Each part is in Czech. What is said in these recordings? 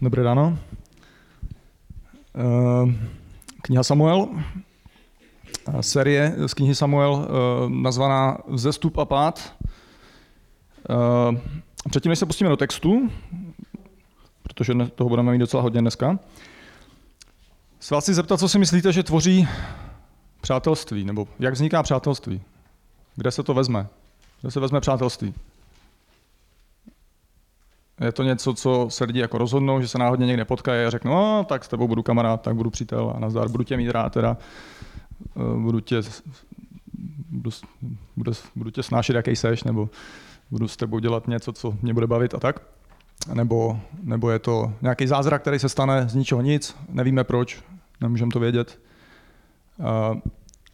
Dobré ráno. Eh, kniha Samuel, série z knihy Samuel eh, nazvaná Vzestup a pád. Předtím, než se pustíme do textu, protože toho budeme mít docela hodně dneska, se vás chci zeptat, co si myslíte, že tvoří přátelství, nebo jak vzniká přátelství? Kde se to vezme? Kde se vezme přátelství? Je to něco, co se lidi jako rozhodnou, že se náhodně někde potkají a řeknou, no, tak s tebou budu kamarád, tak budu přítel a nazdar, budu tě mít rád teda, eh, budu tě, budu, budu, budu tě snášet, jaký seš, nebo budu s tebou dělat něco, co mě bude bavit a tak. Nebo, nebo je to nějaký zázrak, který se stane z ničeho nic, nevíme proč, nemůžeme to vědět.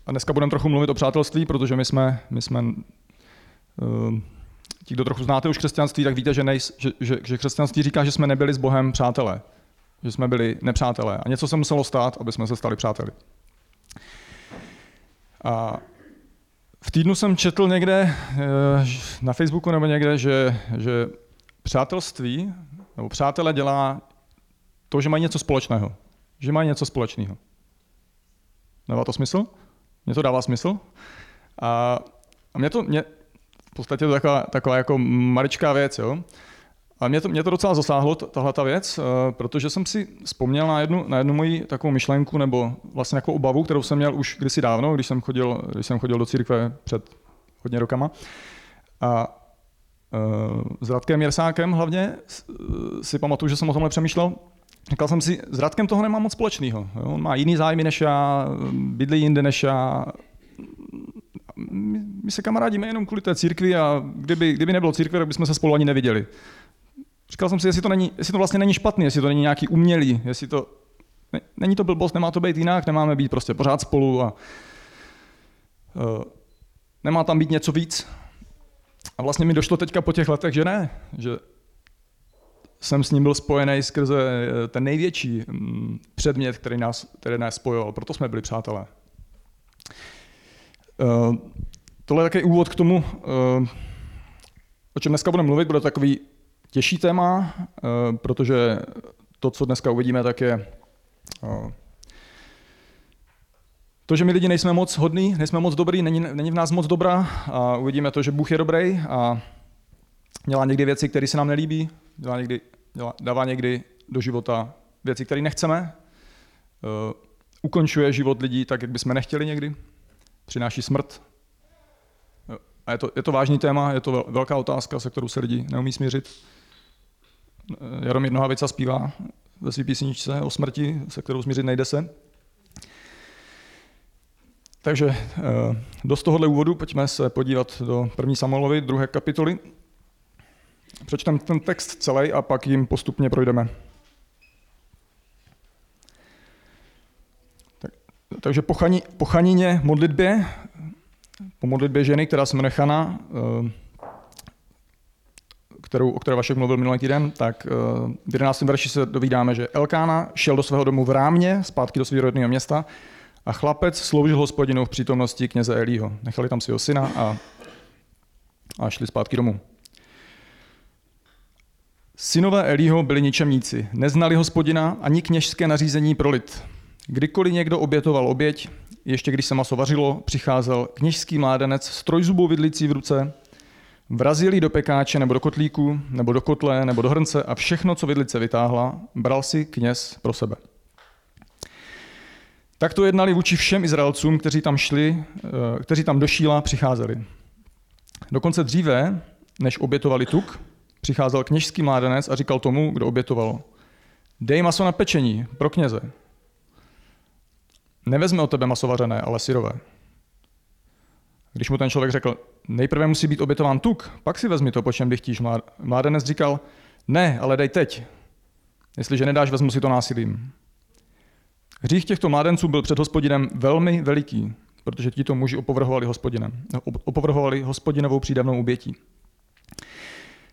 A dneska budeme trochu mluvit o přátelství, protože my jsme, my jsme uh, ti, kdo trochu znáte už křesťanství, tak víte, že, nej, že, že, že křesťanství říká, že jsme nebyli s Bohem přátelé. Že jsme byli nepřátelé. A něco se muselo stát, aby jsme se stali přáteli. A v týdnu jsem četl někde eh, na Facebooku nebo někde, že, že přátelství nebo přátelé dělá to, že mají něco společného. Že mají něco společného. Dává to smysl? Mně to dává smysl. A, a mě to, mě, v podstatě to taková, taková jako maličká věc, jo. A mě to, mě to docela zasáhlo, tahle ta věc, eh, protože jsem si vzpomněl na jednu, na jednu moji takovou myšlenku nebo vlastně jako obavu, kterou jsem měl už kdysi dávno, když jsem chodil, když jsem chodil do církve před hodně rokama. A uh, s Radkem Jersákem hlavně si pamatuju, že jsem o tomhle přemýšlel. Říkal jsem si, s Radkem toho nemá moc společného. On má jiný zájmy než já, bydlí jinde než já, my, my se kamarádíme jenom kvůli té církvi a kdyby, kdyby nebylo církve, tak bychom se spolu ani neviděli. Říkal jsem si, jestli to, není, jestli to vlastně není špatný, jestli to není nějaký umělý, jestli to, ne, není to blbost, nemá to být jinak, nemáme být prostě pořád spolu a uh, nemá tam být něco víc. A vlastně mi došlo teďka po těch letech, že ne, že jsem s ním byl spojený skrze e, ten největší mm, předmět, který nás, který nás spojoval, proto jsme byli přátelé. Uh, tohle je takový úvod k tomu, uh, o čem dneska budeme mluvit. Bude to takový těžší téma, uh, protože to, co dneska uvidíme, tak je to, že my lidi nejsme moc hodní, nejsme moc dobrý, není, není v nás moc dobrá a uvidíme to, že Bůh je dobrý a dělá někdy věci, které se nám nelíbí, dělá někdy, dělá, dává někdy do života věci, které nechceme, ukončuje život lidí tak, jak bychom nechtěli někdy přináší smrt. A je to, je to vážný téma, je to velká otázka, se kterou se lidi neumí smířit. Jaromír Nohavica zpívá ve své písničce o smrti, se kterou smířit nejde se. Takže eh, do tohohle úvodu pojďme se podívat do první Samuelovy, druhé kapitoly. Přečteme ten text celý a pak jim postupně projdeme. Takže po, chani, po chanině modlitbě, po modlitbě ženy, která se jmenuje Chana, eh, kterou, o které Vašek mluvil minulý týden, tak eh, v 11. verši se dovídáme, že Elkána šel do svého domu v Rámě, zpátky do svého rodného města, a chlapec sloužil hospodinu v přítomnosti kněze Elího. Nechali tam svého syna a, a šli zpátky domů. Synové Elího byli ničemníci, neznali hospodina ani kněžské nařízení pro lid. Kdykoliv někdo obětoval oběť, ještě když se maso vařilo, přicházel kněžský mládenec s trojzubou vidlicí v ruce, vrazil do pekáče nebo do kotlíku, nebo do kotle, nebo do hrnce a všechno, co vidlice vytáhla, bral si kněz pro sebe. Tak to jednali vůči všem Izraelcům, kteří tam šli, eh, kteří tam do Šíla přicházeli. Dokonce dříve, než obětovali tuk, přicházel kněžský mládenec a říkal tomu, kdo obětoval, dej maso na pečení pro kněze. Nevezme od tebe maso vařené, ale syrové. Když mu ten člověk řekl, nejprve musí být obětován tuk, pak si vezmi to, po čem bych chtíš. Mládenec říkal, ne, ale dej teď. Jestliže nedáš, vezmu si to násilím. Hřích těchto mládenců byl před hospodinem velmi veliký, protože tito muži opovrhovali hospodinem, opovrhovali hospodinovou přídavnou obětí.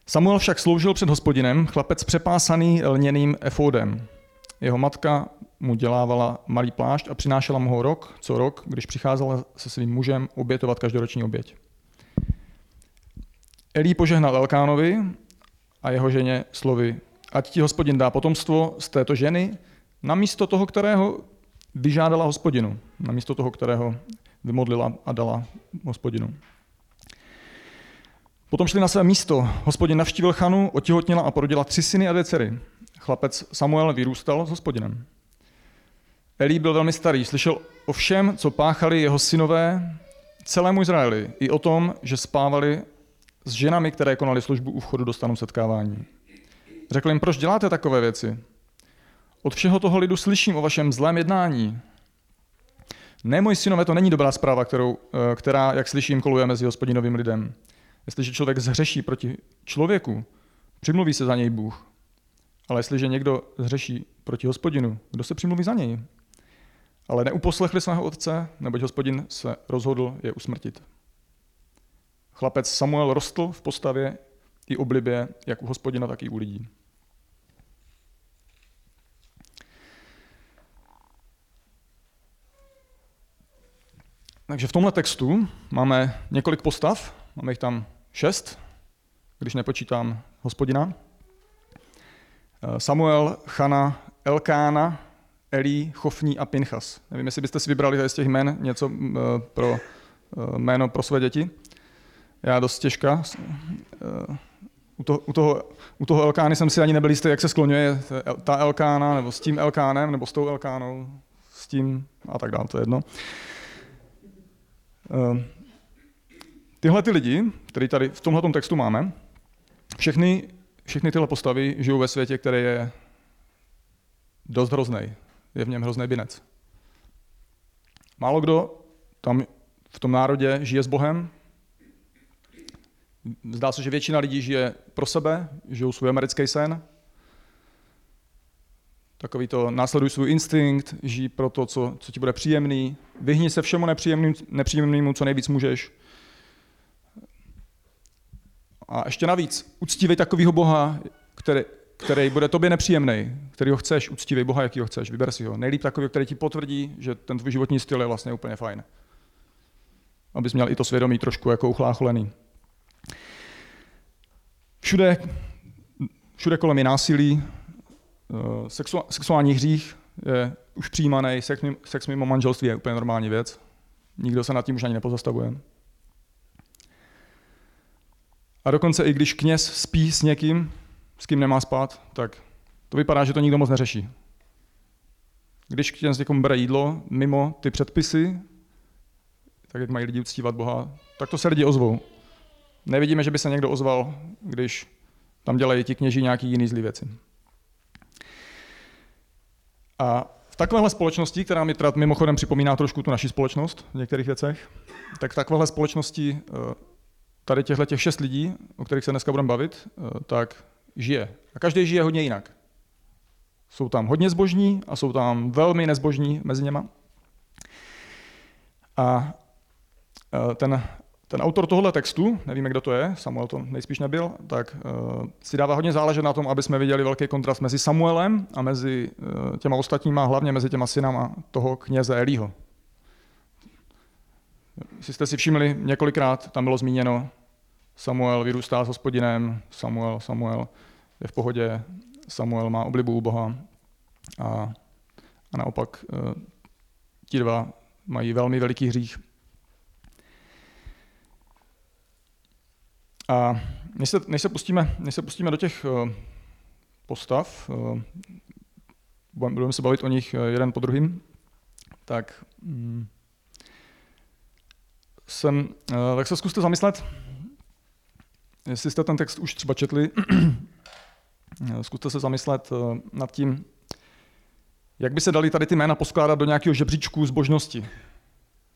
Samuel však sloužil před hospodinem, chlapec přepásaný lněným efodem. Jeho matka mu dělávala malý plášť a přinášela mu ho rok co rok, když přicházela se svým mužem obětovat každoroční oběť. Elí požehnal Elkánovi a jeho ženě slovy ať ti hospodin dá potomstvo z této ženy, na místo toho, kterého vyžádala hospodinu, na místo toho, kterého vymodlila a dala hospodinu. Potom šli na své místo. Hospodin navštívil Chanu, otěhotnila a porodila tři syny a dvě dcery. Chlapec Samuel vyrůstal s hospodinem. Elí byl velmi starý, slyšel o všem, co páchali jeho synové celému Izraeli, i o tom, že spávali s ženami, které konaly službu u vchodu do stanu setkávání. Řekl jim, proč děláte takové věci? Od všeho toho lidu slyším o vašem zlém jednání. Ne, moji synové, to není dobrá zpráva, kterou, eh, která, jak slyším, koluje mezi hospodinovým lidem. Jestliže člověk zhřeší proti člověku, přimluví se za něj Bůh. Ale jestliže někdo zhřeší proti hospodinu, kdo se přimluví za něj? Ale neuposlechli svého otce, neboť hospodin se rozhodl je usmrtit. Chlapec Samuel rostl v postavě i oblibě, jak u hospodina, tak i u lidí. Takže v tomhle textu máme několik postav, máme jich tam šest, když nepočítám hospodina. Samuel, Chana, Elkána, Elí, Chofní a Pinchas. Nevím, jestli byste si vybrali z těch jmen něco pro jméno pro své děti. Já dost těžká. U toho, u, toho, u toho Elkány jsem si ani nebyl jistý, jak se skloňuje ta Elkána, nebo s tím Elkánem, nebo s tou Elkánou, s tím a tak dále, to je jedno. Tyhle ty lidi, který tady v tomhle textu máme, všechny, všechny tyhle postavy žijou ve světě, který je dost hrozný. Je v něm hrozný binec. Málo kdo tam v tom národě žije s Bohem. Zdá se, že většina lidí žije pro sebe, žijou svůj americký sen. Takový to následuj svůj instinkt, žij pro to, co, co ti bude příjemný, vyhni se všemu nepříjemným, nepříjemnému, co nejvíc můžeš. A ještě navíc, uctívej takového Boha, který, který bude tobě nepříjemný, který ho chceš, uctívej Boha, jaký ho chceš, vyber si ho. Nejlíp takový, který ti potvrdí, že ten tvůj životní styl je vlastně úplně fajn. Abys měl i to svědomí trošku jako uchlácholený. Všude, všude kolem je násilí, eh, sexuální hřích je už přijímaný, sex, sex mimo manželství je úplně normální věc. Nikdo se nad tím už ani nepozastavuje. A dokonce i když kněz spí s někým, s kým nemá spát, tak to vypadá, že to nikdo moc neřeší. Když kněz někomu bere jídlo mimo ty předpisy, tak jak mají lidi uctívat Boha, tak to se lidi ozvou. Nevidíme, že by se někdo ozval, když tam dělají ti kněží nějaký jiný zlý věci. A v takovéhle společnosti, která mi teda mimochodem připomíná trošku tu naši společnost v některých věcech, tak v takovéhle společnosti eh, tady těchto těch šest lidí, o kterých se dneska budeme bavit, eh, tak žije. A každý žije hodně jinak. Jsou tam hodně zbožní a jsou tam velmi nezbožní mezi něma. A eh, ten ten autor tohoto textu, nevíme, kdo to je, Samuel to nejspíš nebyl, tak uh, si dává hodně záležet na tom, aby jsme viděli velký kontrast mezi Samuelem a mezi uh, těma ostatníma, hlavně mezi těma synama toho kněze Elího. Jestli jste si všimli, několikrát tam bylo zmíněno, Samuel vyrůstá s hospodinem, Samuel, Samuel je v pohodě, Samuel má oblibu u Boha a, a naopak uh, ti dva mají velmi veliký hřích. A než se, než se, pustíme, než se pustíme do těch uh, postav, uh, budeme se bavit o nich jeden po druhým, tak um, jsem, tak se zkuste zamyslet, jestli jste ten text už třeba četli, zkuste se zamyslet uh, nad tím, jak by se dali tady ty jména poskládat do nějakého žebříčku zbožnosti,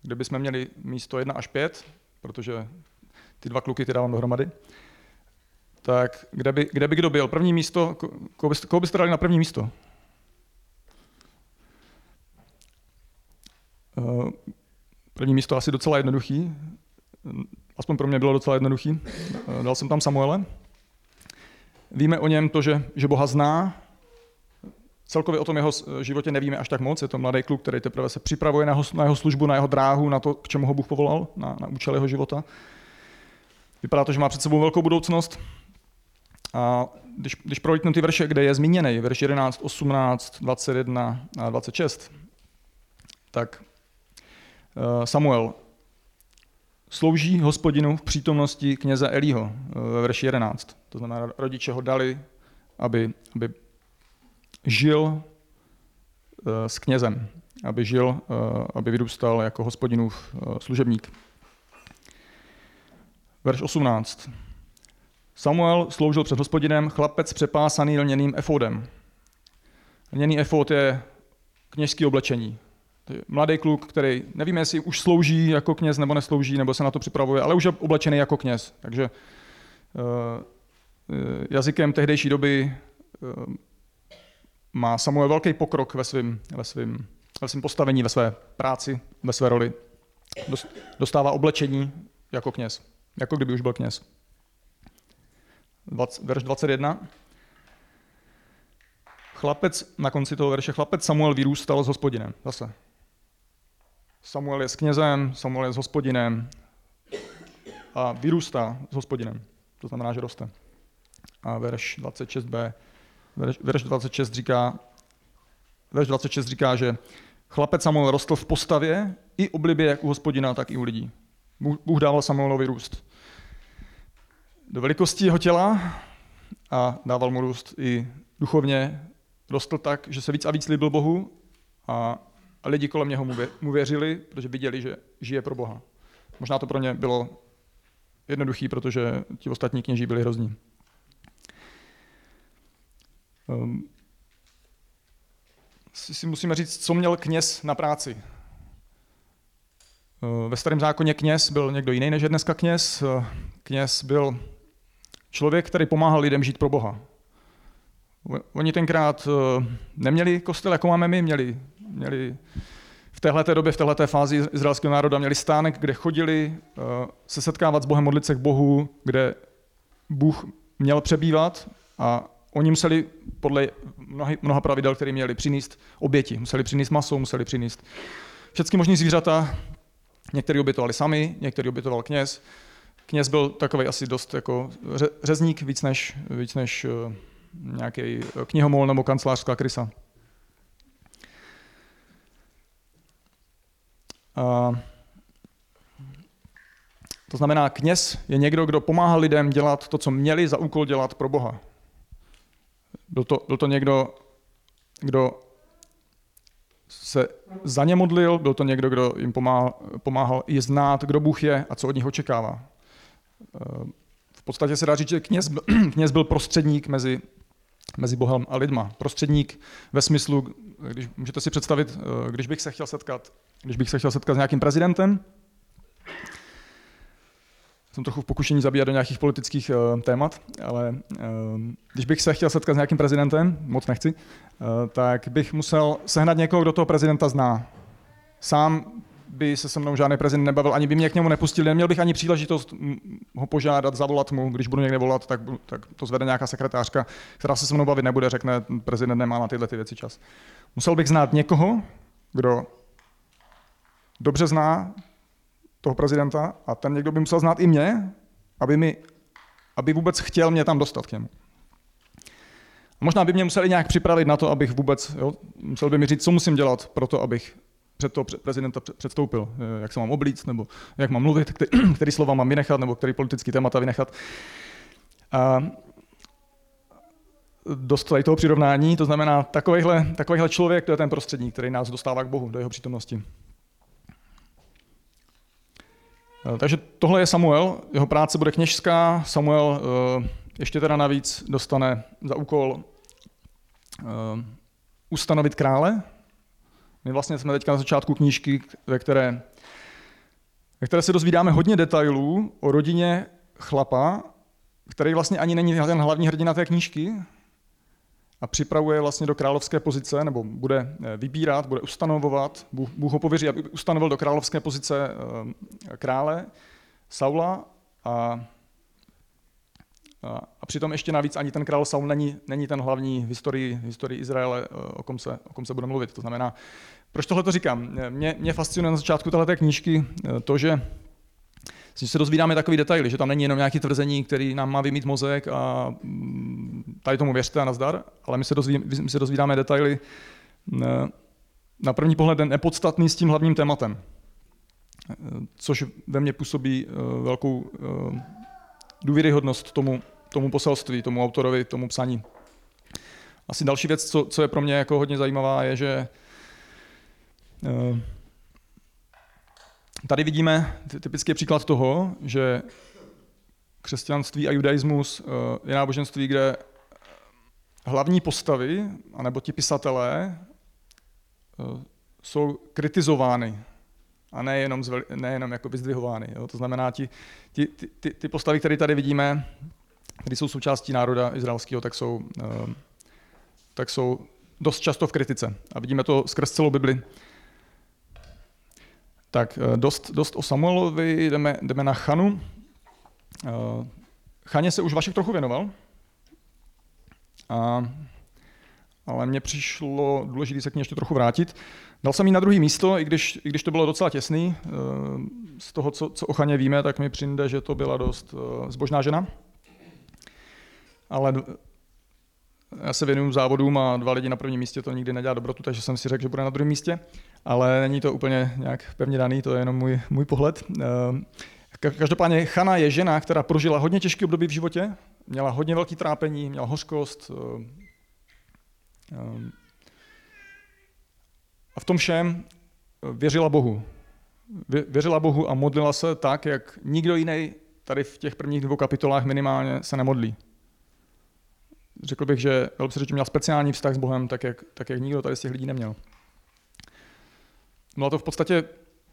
kde bychom měli místo 1 až 5, protože ty dva kluky ty dávám dohromady. Tak kde by, kde by kdo byl? První místo, koho byste, koho byste dali na první místo? Uh, první místo asi docela jednoduchý, aspoň pro mě bylo docela jednoduchý. Uh, dal jsem tam Samuele. Víme o něm to, že, že Boha zná, Celkově o tom jeho životě nevíme až tak moc. Je to mladý kluk, který teprve se připravuje na jeho, na jeho službu, na jeho dráhu, na to, k čemu ho Bůh povolal, na, na účel jeho života. Vypadá to, že má před sebou velkou budoucnost. A když, když prolítnu ty verše, kde je zmíněný, verš 11, 18, 21 a 26, tak eh, Samuel slouží hospodinu v přítomnosti kněze Elího eh, ve verši 11. To znamená, rodiče ho dali, aby, aby žil eh, s knězem, aby žil, aby vyrůstal jako hospodinův služebník. Verš 18. Samuel sloužil před hospodinem chlapec přepásaný lněným efodem. Lněný efod je kněžské oblečení. Mladý kluk, který nevíme, jestli už slouží jako kněz nebo neslouží, nebo se na to připravuje, ale už je oblečený jako kněz. Takže uh, jazykem tehdejší doby uh, má Samuel velký pokrok ve svém ve svým, ve svým postavení, ve své práci, ve své roli. Dostává oblečení jako kněz, jako kdyby už byl kněz. 20, verš 21. Chlapec, na konci toho verše, chlapec Samuel vyrůstal s hospodinem. Zase. Samuel je s knězem, Samuel je s hospodinem a vyrůstá s hospodinem. To znamená, že roste. A verš 26b, verš, verš 26 říká, verš 26 říká, že chlapec Samuel rostl v postavě i oblibě jak u hospodina, tak i u lidí. Bůh dával Samuelovi růst do velikosti jeho těla a dával mu růst i duchovně. Rostl tak, že se víc a víc líbil Bohu a, a lidi kolem něho mu věřili, protože viděli, že žije pro Boha. Možná to pro ně bylo jednoduchý, protože ti ostatní kněží byli hrozní. Um, si musíme říct, co měl kněz na práci. Uh, ve starém zákoně kněz byl někdo jiný než je dneska kněz. Uh, kněz byl Člověk, který pomáhal lidem žít pro Boha. Oni tenkrát neměli kostel, jako máme my, měli, měli v téhle době, v téhle fázi izraelského národa, měli stánek, kde chodili eh, se setkávat s Bohem, modlit se k Bohu, kde Bůh měl přebývat a oni museli podle mnoha, pravidel, které měli, přinést oběti. Museli přinést maso, museli přinést všechny možné zvířata. Některý obětovali sami, některý obětoval kněz kněz byl takový asi dost jako řezník víc než, víc než uh, nějaký knihomol nebo kancelářská krysa. To znamená, kněz je někdo, kdo pomáhá lidem dělat to, co měli za úkol dělat pro Boha. Byl to, byl to někdo, kdo se za ně modlil, byl to někdo, kdo jim pomáhal, pomáhal i znát, kdo Bůh je a co od nich očekává. V podstatě se dá říct, že kněz, kněz byl prostředník mezi, mezi Bohem a lidma. Prostředník ve smyslu, když můžete si představit, eh, když bych se chtěl setkat, když bych se chtěl setkat s nějakým prezidentem, jsem trochu v pokušení zabíjat do nějakých politických uh, témat, ale uh, když bych se chtěl setkat s nějakým prezidentem, moc nechci, tak bych musel sehnat někoho, kdo toho prezidenta zná. Sám by se se mnou žádný prezident nebavil, ani by mě k němu nepustili, neměl bych ani příležitost ho požádat, zavolat mu, když budu někde volat, tak, tak to zvede nějaká sekretářka, která se se mnou bavit nebude, řekne, prezident nemá na tyhle ty věci čas. Musel bych znát někoho, kdo dobře zná toho prezidenta a ten někdo by musel znát i mě, aby, mi, aby vůbec chtěl mě tam dostat k němu. Možná by mě museli nějak připravit na to, abych vůbec, jo, musel by mi říct, co musím dělat pro to, abych před toho prezidenta předstoupil, eh, jak se mám oblíct, nebo jak mám mluvit, který, který slova mám vynechat, nebo který politický témata vynechat. A dost tady toho přirovnání, to znamená takovýhle, takovýhle člověk, to je ten prostředník, který nás dostává k Bohu, do jeho přítomnosti. Eh, takže tohle je Samuel, jeho práce bude kněžská, Samuel eh, ještě teda navíc dostane za úkol ustanovit krále, my vlastně jsme teďka na začátku knížky, ve které, ve které se dozvídáme hodně detailů o rodině chlapa, který vlastně ani není ten hlavní hrdina té knížky a připravuje vlastně do královské pozice, nebo bude eh, vybírat, bude ustanovovat, Bůh, ho pověří, aby ustanovil do královské pozice eh, krále Saula a a přitom ještě navíc ani ten král Saul není, není ten hlavní v historii, v historii Izraele, eh, o kom, se, o kom se bude mluvit. To znamená, proč tohle to říkám? Mě, mě fascinuje na začátku této knížky eh, to, že se dozvídáme takový detaily, že tam není jenom nějaký tvrzení, který nám má vymít mozek a mm, tady tomu věřte a nazdar, ale my se, dozví, my se dozvídáme detaily na první pohled nepodstatný s tím hlavním tématem, což ve mně působí velkou důvěryhodnost tomu, tomu poselství, tomu autorovi, tomu psaní. Asi další věc, co, co je pro mě jako hodně zajímavá, je, že eh, tady vidíme typický příklad toho, že křesťanství a judaismus eh, je náboženství, kde hlavní postavy, anebo ti pisatelé, eh, jsou kritizovány a nejenom, zveli, nejenom jako vyzdvihovány. Jo. To znamená, ti, ti, ty, ty postavy, které tady vidíme, které jsou součástí národa izraelského, tak jsou, uh, tak jsou dost často v kritice. A vidíme to skrz celou Bibli. Tak uh, dost, dost o Samuelovi, jdeme, jdeme na Chanu. Uh, Chaně se už Vašek trochu věnoval. A, ale mně přišlo důležité se k ní ještě trochu vrátit. Dal jsem ji na druhé místo, i když, i když to bylo docela těsný. Eh, z toho, co, co o Chaně víme, tak mi přijde, že to byla dost eh, zbožná žena. Ale já se věnuju závodům a dva lidi na prvním místě to nikdy nedělá dobrotu, takže jsem si řekl, že bude na druhém místě. Ale není to úplně nějak pevně daný, to je jenom můj, můj pohled. Eh, každopádně Chana je žena, která prožila hodně těžké období v životě, měla hodně velký trápení, měla hořkost, a v tom všem eh, věřila Bohu. Věřila Bohu a modlila se tak, jak nikdo jiný tady v těch prvních dvou kapitolách minimálně se nemodlí. Řekl bych, že velmi řečeno měla speciální vztah s Bohem, tak jak, tak jak nikdo tady z těch lidí neměl. Byla to v podstatě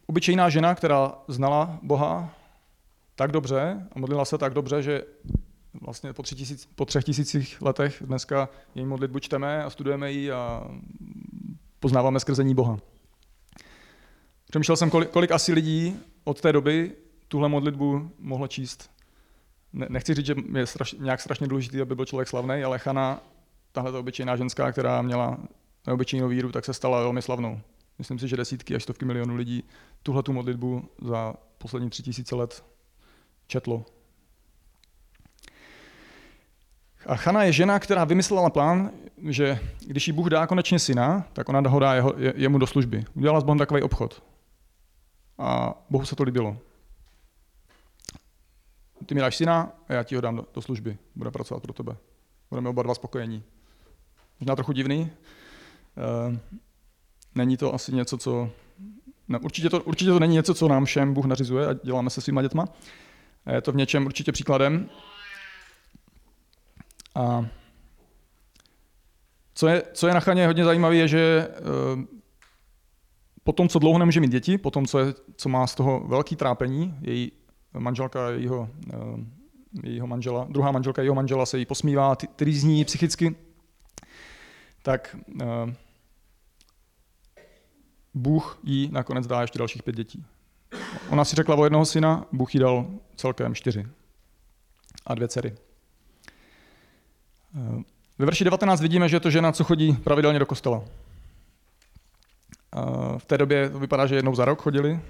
obyčejná žena, která znala Boha tak dobře a modlila se tak dobře, že vlastně po, tři tisíc, po třech tisících letech dneska její modlitbu čteme a studujeme ji a poznáváme skrzení Boha. Přemýšlel jsem, kolik, kolik asi lidí od té doby tuhle modlitbu mohlo číst. Ne, nechci říct, že je straš, nějak strašně důležitý, aby byl člověk slavný, ale Chana, tahle obyčejná ženská, která měla neobyčejnou víru, tak se stala velmi slavnou. Myslím si, že desítky až stovky milionů lidí tuhle tu modlitbu za poslední tři tisíce let četlo. A Chana je žena, která vymyslela plán, že když jí Bůh dá konečně syna, tak ona ho dá jeho, jemu do služby. Udělala s Bohem takový obchod. A Bohu se to líbilo. Ty mi dáš syna a já ti ho dám do, do služby. Bude pracovat pro tebe. Budeme oba dva spokojení. Možná trochu divný. E, není to asi něco, co... Ne, určitě, to, určitě to není něco, co nám všem Bůh nařizuje a děláme se svýma dětma. Je to v něčem určitě příkladem. A co je, co je na Chaně hodně zajímavé, je, že eh, po tom, co dlouho nemůže mít děti, po tom, co, je, co má z toho velký trápení, její manželka jejího, eh, jejího manžela, druhá manželka jejího manžela se jí posmívá, trýzní psychicky, tak eh, Bůh jí nakonec dá ještě dalších pět dětí. Ona si řekla o jednoho syna, Bůh jí dal celkem čtyři a dvě dcery. Ve verši 19 vidíme, že je to žena, co chodí pravidelně do kostela. V té době to vypadá, že jednou za rok chodili.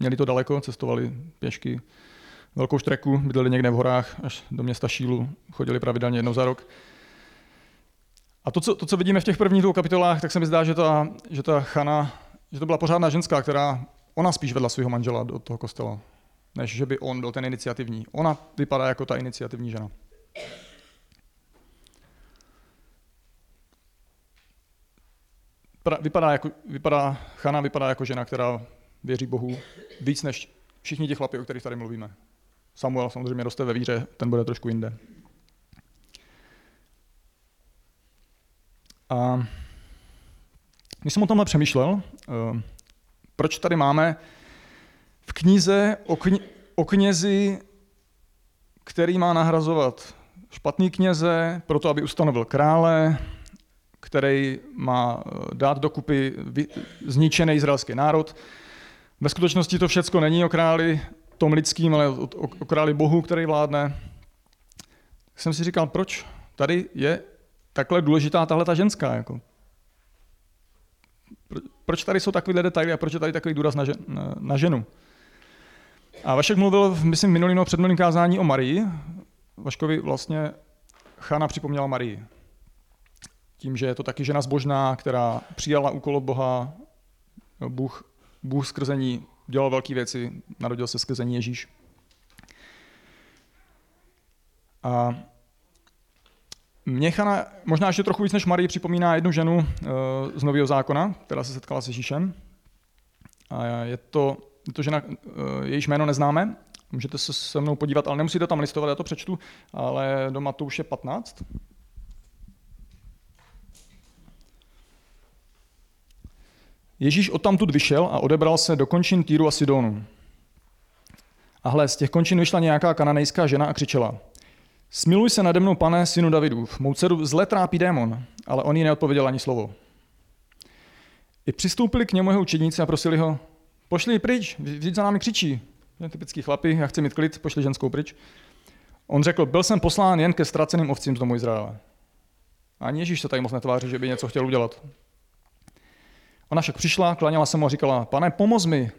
Měli to daleko, cestovali pěšky velkou štreku, bydleli někde v horách až do města Šílu, chodili pravidelně jednou za rok. A to co, to, co vidíme v těch prvních dvou kapitolách, tak se mi zdá, že ta, že ta Chana, že to byla pořádná ženská, která, ona spíš vedla svého manžela do toho kostela, než že by on byl ten iniciativní. Ona vypadá jako ta iniciativní žena. vypadá, jako, vypadá, Chana vypadá jako žena, která věří Bohu víc než všichni ti chlapi, o kterých tady mluvíme. Samuel samozřejmě roste ve víře, ten bude trošku jinde. A když jsem o tomhle přemýšlel, eh, proč tady máme v knize o, kni- o knězi, který má nahrazovat špatný kněze, proto aby ustanovil krále, který má eh, dát dokupy zničený izraelský národ. Ve skutečnosti to všecko není o králi tom lidským, ale o, králi Bohu, který vládne. Jsem si říkal, proč tady je takhle důležitá tahle ta ženská. Jako. Proč tady jsou takovýhle detaily a proč je tady takový důraz na, žen, na, na ženu? A Vašek mluvil, myslím, minulý nebo předminulým kázání o Marii. Vaškovi vlastně Chana připomněla Marii. Tím, že je to taky žena zbožná, která přijala úkol od Boha, Bůh, Bůh skrze ní dělal velké věci, narodil se skrze ní Ježíš. A mě Chana možná ještě trochu víc než Marii připomíná jednu ženu uh, z Nového zákona, která se setkala s Ježíšem. A je to, je to žena, uh, jejíž jméno neznáme, můžete se se mnou podívat, ale nemusíte tam listovat, já to přečtu, ale už je 15. Ježíš odtamtud vyšel a odebral se do končin Týru a Sidonu. A hle, z těch končin vyšla nějaká kananejská žena a křičela. Smiluj se nade mnou, pane, synu Davidův. Mou dceru zle trápí démon, ale on jí neodpověděl ani slovo. I přistoupili k němu jeho učedníci a prosili ho, pošli pryč, vždyť za námi křičí. Typický chlapi, já chci mít klid, pošli ženskou pryč. On řekl, byl jsem poslán jen ke ztraceným ovcím z domu Izraele. Ani Ježíš se tady moc netváří, že by něco chtěl udělat. Ona však přišla, klaněla se mu a říkala, pane, pomoz mi.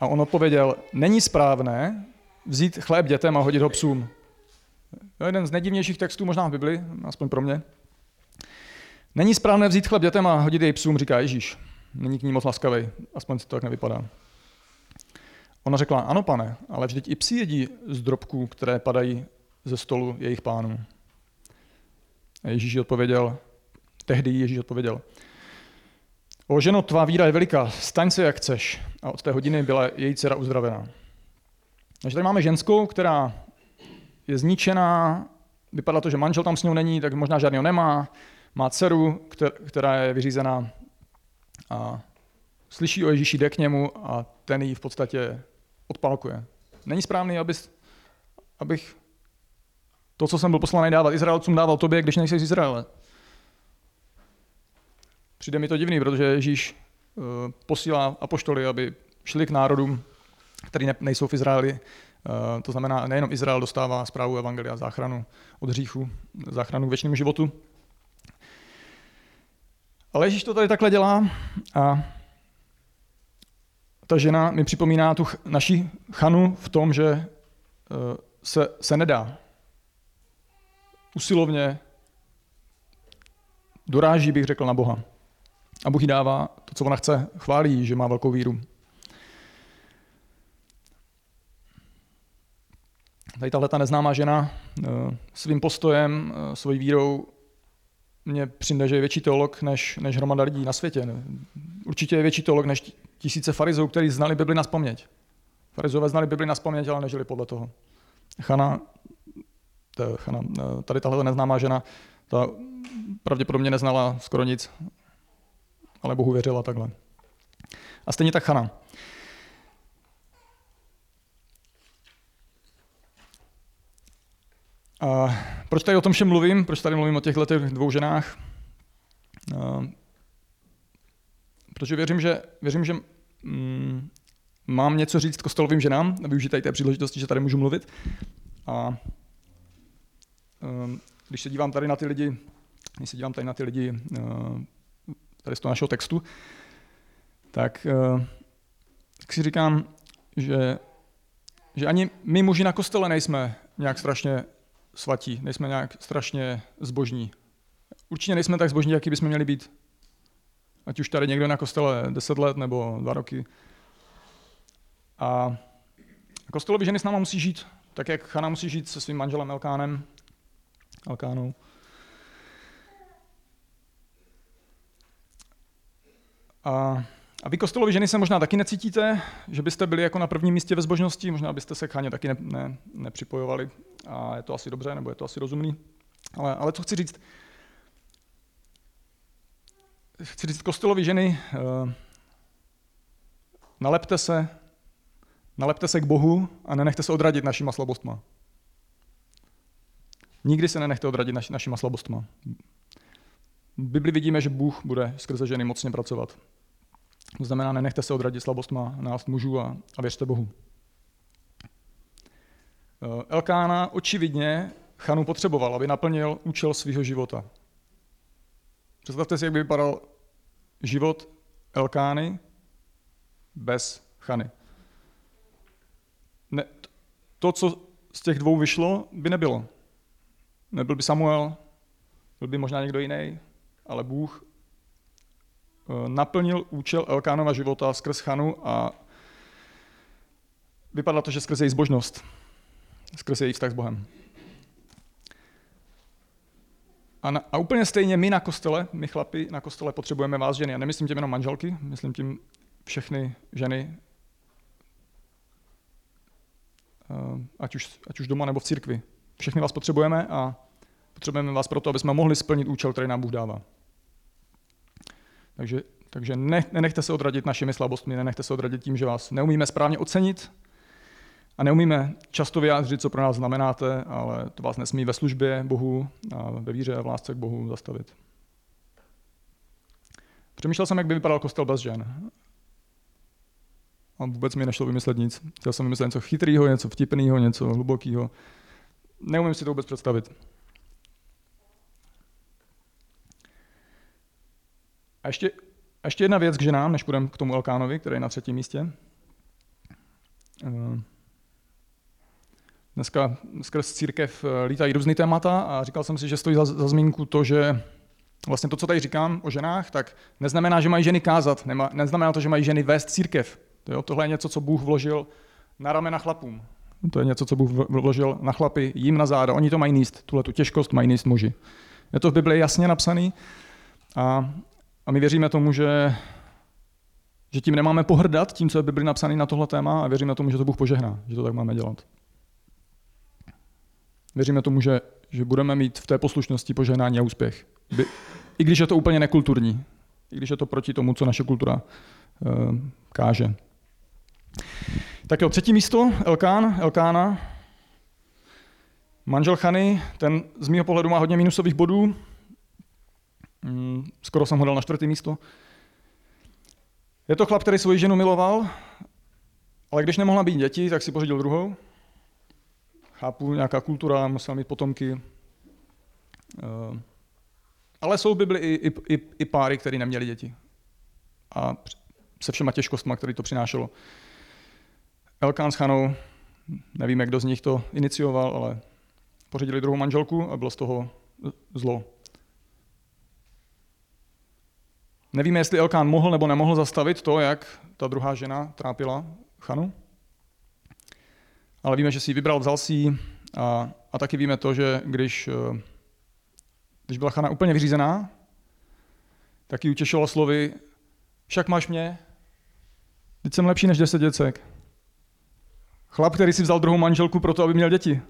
A on odpověděl, není správné vzít chléb dětem a hodit ho psům. To je jeden z nejdivnějších textů možná v Bibli, aspoň pro mě. Není správné vzít chléb dětem a hodit jej psům, říká Ježíš. Není k ní moc laskavý, aspoň si to tak nevypadá. Ona řekla, ano pane, ale vždyť i psi jedí z drobků, které padají ze stolu jejich pánů. A Ježíš odpověděl, tehdy Ježíš odpověděl, o ženo, tvá víra je veliká, staň se jak chceš. A od té hodiny byla její dcera uzdravená. Takže tady máme ženskou, která je zničená, vypadá to, že manžel tam s ní není, tak možná žádného nemá, má dceru, která je vyřízená a slyší o Ježíši, jde k němu a ten ji v podstatě odpalkuje. Není správný, abys, abych to, co jsem byl poslaný dávat Izraelcům, dával tobě, když nejsi z Izraele. Přijde mi to divný, protože Ježíš uh, posílá apoštoly, aby šli k národům, který ne, nejsou v Izraeli. Uh, to znamená, nejenom Izrael dostává zprávu Evangelia, záchranu od hříchu, záchranu k věčnému životu. Ale Ježíš to tady takhle dělá a ta žena mi připomíná tu naši chanu v tom, že uh, se, se nedá. Usilovně doráží, bych řekl, na Boha. A Bůh jí dává to, co ona chce, chválí, že má velkou víru. Tady tahle ta neznámá žena eh, svým postojem, eh, svojí vírou mě přijde, že je větší teolog než, než hromada lidí na světě. Určitě je větší teolog než tisíce farizů, kteří znali Bibli na spaměť. Farizové znali Bibli na spaměť, ale nežili podle toho. Chana, to, Chana eh, tady tahle neznámá žena, ta pravděpodobně neznala skoro nic, ale Bohu věřila takhle. A stejně tak Chana. A proč tady o tom všem mluvím? Proč tady mluvím o těchto dvou ženách? A, protože věřím, že, věřím, že mm, mám něco říct kostelovým ženám a tady té příležitosti, že tady můžu mluvit. A když se dívám tady na ty lidi, když se dívám tady na ty lidi tady z toho našeho textu, tak, uh, tak si říkám, že, že ani my muži na kostele nejsme nějak strašně svatí, nejsme nějak strašně zbožní. Určitě nejsme tak zbožní, jaký bychom měli být. Ať už tady někdo na kostele 10 let nebo dva roky. A kostelovi ženy s náma musí žít, tak jak Chana musí žít se svým manželem Elkánem, Elkánou. A, a vy kostelovi ženy se možná taky necítíte, že byste byli jako na prvním místě ve zbožnosti, možná byste se k Chaně taky ne, ne, nepřipojovali a je to asi dobře, nebo je to asi rozumný. Ale, ale co chci říct? Chci říct kostelovi ženy, uh, nalepte se, nalepte se k Bohu a nenechte se odradit našima slabostma. Nikdy se nenechte odradit naš, našima slabostma. V Bibli vidíme, že Bůh bude skrze ženy mocně pracovat. To znamená, nenechte se odradit slabostma nás mužů a, a věřte Bohu. Eh, Elkána očividně Chanu potřeboval, aby naplnil účel svého života. Představte si, jak by vypadal život Elkány, bez Chany. Ne, to, co z těch dvou vyšlo, by nebylo. Nebyl by Samuel, byl by možná někdo jiný, ale Bůh eh, naplnil účel Elkánova života skrz Chanu a vypadá to, že skrz její zbožnost, skrz její vztah s Bohem. A, na, a úplně stejně my na kostele, my chlapi na kostele potřebujeme vás ženy. A nemyslím tím jenom manželky, myslím tím všechny ženy, eh, ať už, ať už doma nebo v církvi. Všechny vás potřebujeme a potřebujeme vás proto, aby jsme mohli splnit účel, který nám Bůh dává. Takže, takže ne, nenechte se odradit našimi slabostmi, nenechte se odradit tím, že vás neumíme správně ocenit a neumíme často vyjádřit, co pro nás znamenáte, ale to vás nesmí ve službě Bohu a ve víře a v lásce k Bohu zastavit. Přemýšlel jsem, jak by vypadal kostel bez žen. A vůbec mi nešlo vymyslet nic. Chtěl jsem vymyslet něco chytrého, něco vtipného, něco hlubokého. Neumím si to vůbec představit. A ještě, a ještě jedna věc k ženám, než půjdeme k tomu Elkánovi, který je na třetím místě. Eh, dneska skrz církev eh, lítají různý témata a říkal jsem si, že stojí za, za zmínku to, že vlastně to, co tady říkám o ženách, tak neznamená, že mají ženy kázat, nema, neznamená to, že mají ženy vést církev. Jo, tohle je něco, co Bůh vložil na ramena chlapům. To je něco, co Bůh vložil na chlapy, jim na záda. Oni to mají níst, tuhle tu těžkost mají níst muži. Je to v Biblii jasně napsaný a, a my věříme tomu, že, že tím nemáme pohrdat tím, co je v Biblii napsaný na tohle téma a věříme tomu, že to Bůh požehná, že to tak máme dělat. Věříme tomu, že, že budeme mít v té poslušnosti požehnání a úspěch. By, I když je to úplně nekulturní. I když je to proti tomu, co naše kultura uh, káže. Tak jo, třetí místo, Elkán, Elkána. Manžel Chany, ten z mého pohledu má hodně minusových bodů. Mm, skoro jsem ho dal na čtvrtý místo. Je to chlap, který svoji ženu miloval, ale když nemohla být děti, tak si pořídil druhou. Chápu, nějaká kultura, musel mít potomky. Eh, ale jsou v Bibli i, i, i, i páry, které neměly děti. A se všema těžkostmi, které to přinášelo. Elkán s Chanou, nevíme, kdo z nich to inicioval, ale pořídili druhou manželku a bylo z toho zlo. Nevíme, jestli Elkán mohl nebo nemohl zastavit to, jak ta druhá žena trápila Chanu. Ale víme, že si ji vybral, vzal si ji a, a taky víme to, že když, eh, když byla Chana úplně vyřízená, tak ji utěšila slovy, však máš mě, teď jsem lepší než deset děcek. Chlap, který si vzal druhou manželku proto, aby měl děti.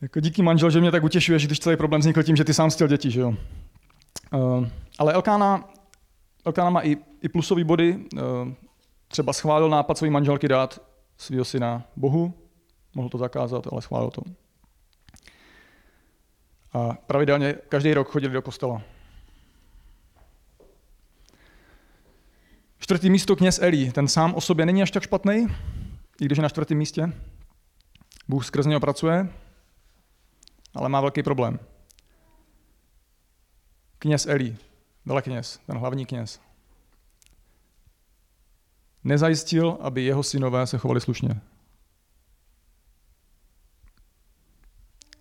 Jako díky manžel, že mě tak utěšuje, že když celý problém vznikl tím, že ty sám chtěl děti, že jo. Uh, ale Elkána, Elkána má i, i plusové body. Uh, třeba schválil nápad své manželky dát svého syna Bohu. Mohl to zakázat, ale schválil to. A pravidelně každý rok chodili do kostela. Čtvrtý místo kněz Elí, ten sám o sobě není až tak špatný, i když je na čtvrtém místě. Bůh skrz něho pracuje, ale má velký problém. Kněz Elí, velekněz, ten hlavní kněz, nezajistil, aby jeho synové se chovali slušně.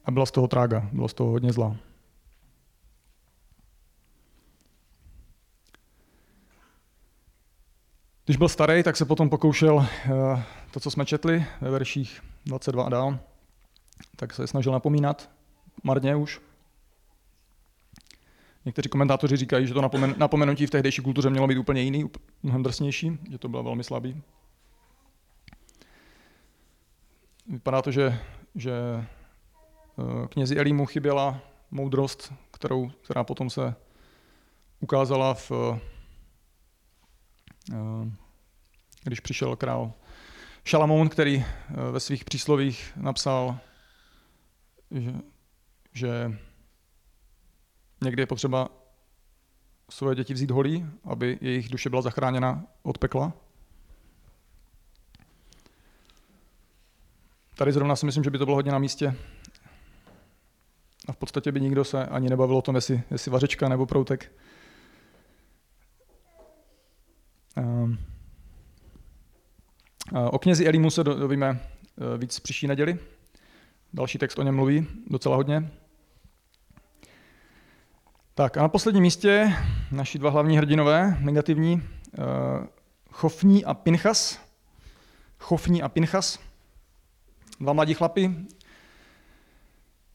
A byla z toho trága, bylo z toho hodně zla. Když byl starý, tak se potom pokoušel eh, to, co jsme četli ve verších 22 a dál, tak se snažil napomínat, marně už. Někteří komentátoři říkají, že to napomen, napomenutí v tehdejší kultuře mělo být úplně jiný, mnohem drsnější, že to bylo velmi slabý. Vypadá to, že, že eh, knězi Elímu chyběla moudrost, kterou, která potom se ukázala v Eh, když přišel král Šalamoun, který eh, ve svých příslovích napsal, že, že někdy je potřeba svoje děti vzít holí, aby jejich duše byla zachráněna od pekla. Tady zrovna si myslím, že by to bylo hodně na místě. A v podstatě by nikdo se ani nebavil o tom, jestli, jestli vařečka nebo proutek. Um, o knězi Elimu se dovíme e, víc příští neděli. Další text o něm mluví docela hodně. Tak a na posledním místě naši dva hlavní hrdinové, negativní, Chofní a Pinchas. Chofní a Pinchas. Dva mladí chlapi,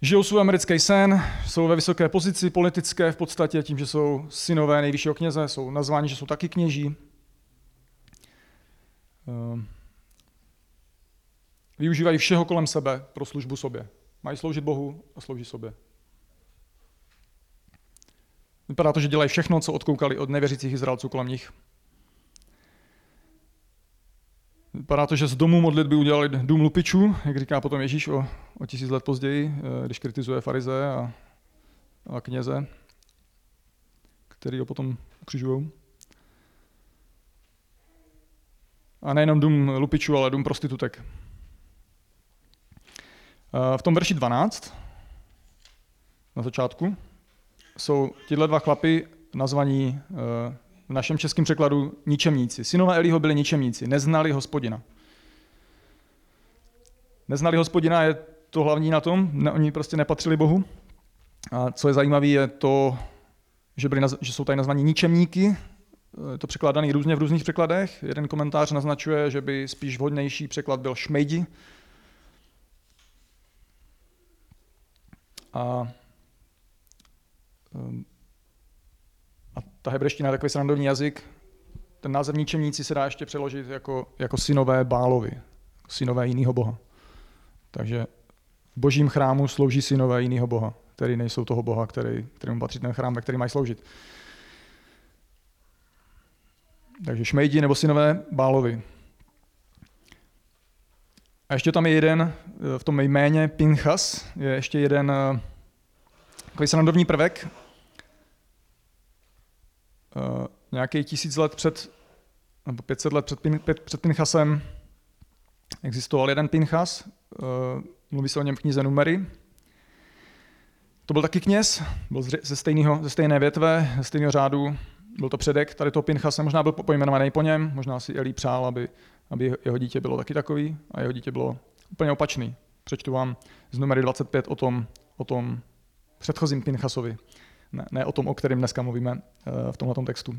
žijou svůj americký sen, jsou ve vysoké pozici politické v podstatě tím, že jsou synové nejvyššího kněze, jsou nazváni, že jsou taky kněží. Ehm, využívají všeho kolem sebe pro službu sobě. Mají sloužit Bohu a slouží sobě. Vypadá to, že dělají všechno, co odkoukali od nevěřících Izraelců kolem nich. Vypadá to, že z domu modlitby udělali dům lupičů, jak říká potom Ježíš o, o tisíc let později, eh, když kritizuje farize a, a kněze, který ho potom ukřižují. A nejenom dům lupičů, ale dům prostitutek. Eh, v tom verši 12, na začátku, jsou tyhle dva chlapy nazvaní eh, v našem českém překladu ničemníci. Synové Eliho byli ničemníci, neznali hospodina. Neznali hospodina je to hlavní na tom, ne, oni prostě nepatřili Bohu. A co je zajímavé, je to, že, byli, že jsou tady nazvaní ničemníky, je to překládaný různě v různých překladech. Jeden komentář naznačuje, že by spíš vhodnější překlad byl šmejdi. A a ta hebreština je takový srandovní jazyk. Ten název ničemníci se dá ještě přeložit jako, jako synové Bálovi, synové jiného boha. Takže v božím chrámu slouží synové jiného boha, který nejsou toho boha, který, kterému patří ten chrám, ve který mají sloužit. Takže šmejdi nebo synové Bálovi. A ještě tam je jeden, v tom jméně Pinchas, je ještě jeden eh, takový srandovní prvek, uh, nějaký tisíc let před, nebo 500 let před, Pin, před Pinchasem existoval jeden Pinchas, uh, mluví se o něm v knize Numery. To byl taky kněz, byl ze, stejného, ze stejné větve, ze stejného řádu, byl to předek tady toho Pinchase, možná byl pojmenovaný po něm, možná si Elí přál, aby, aby jeho dítě bylo taky takový a jeho dítě bylo úplně opačný. Přečtu vám z numery 25 o tom, o tom předchozím Pinchasovi ne, ne o tom, o kterém dneska mluvíme eh, v tomhle textu.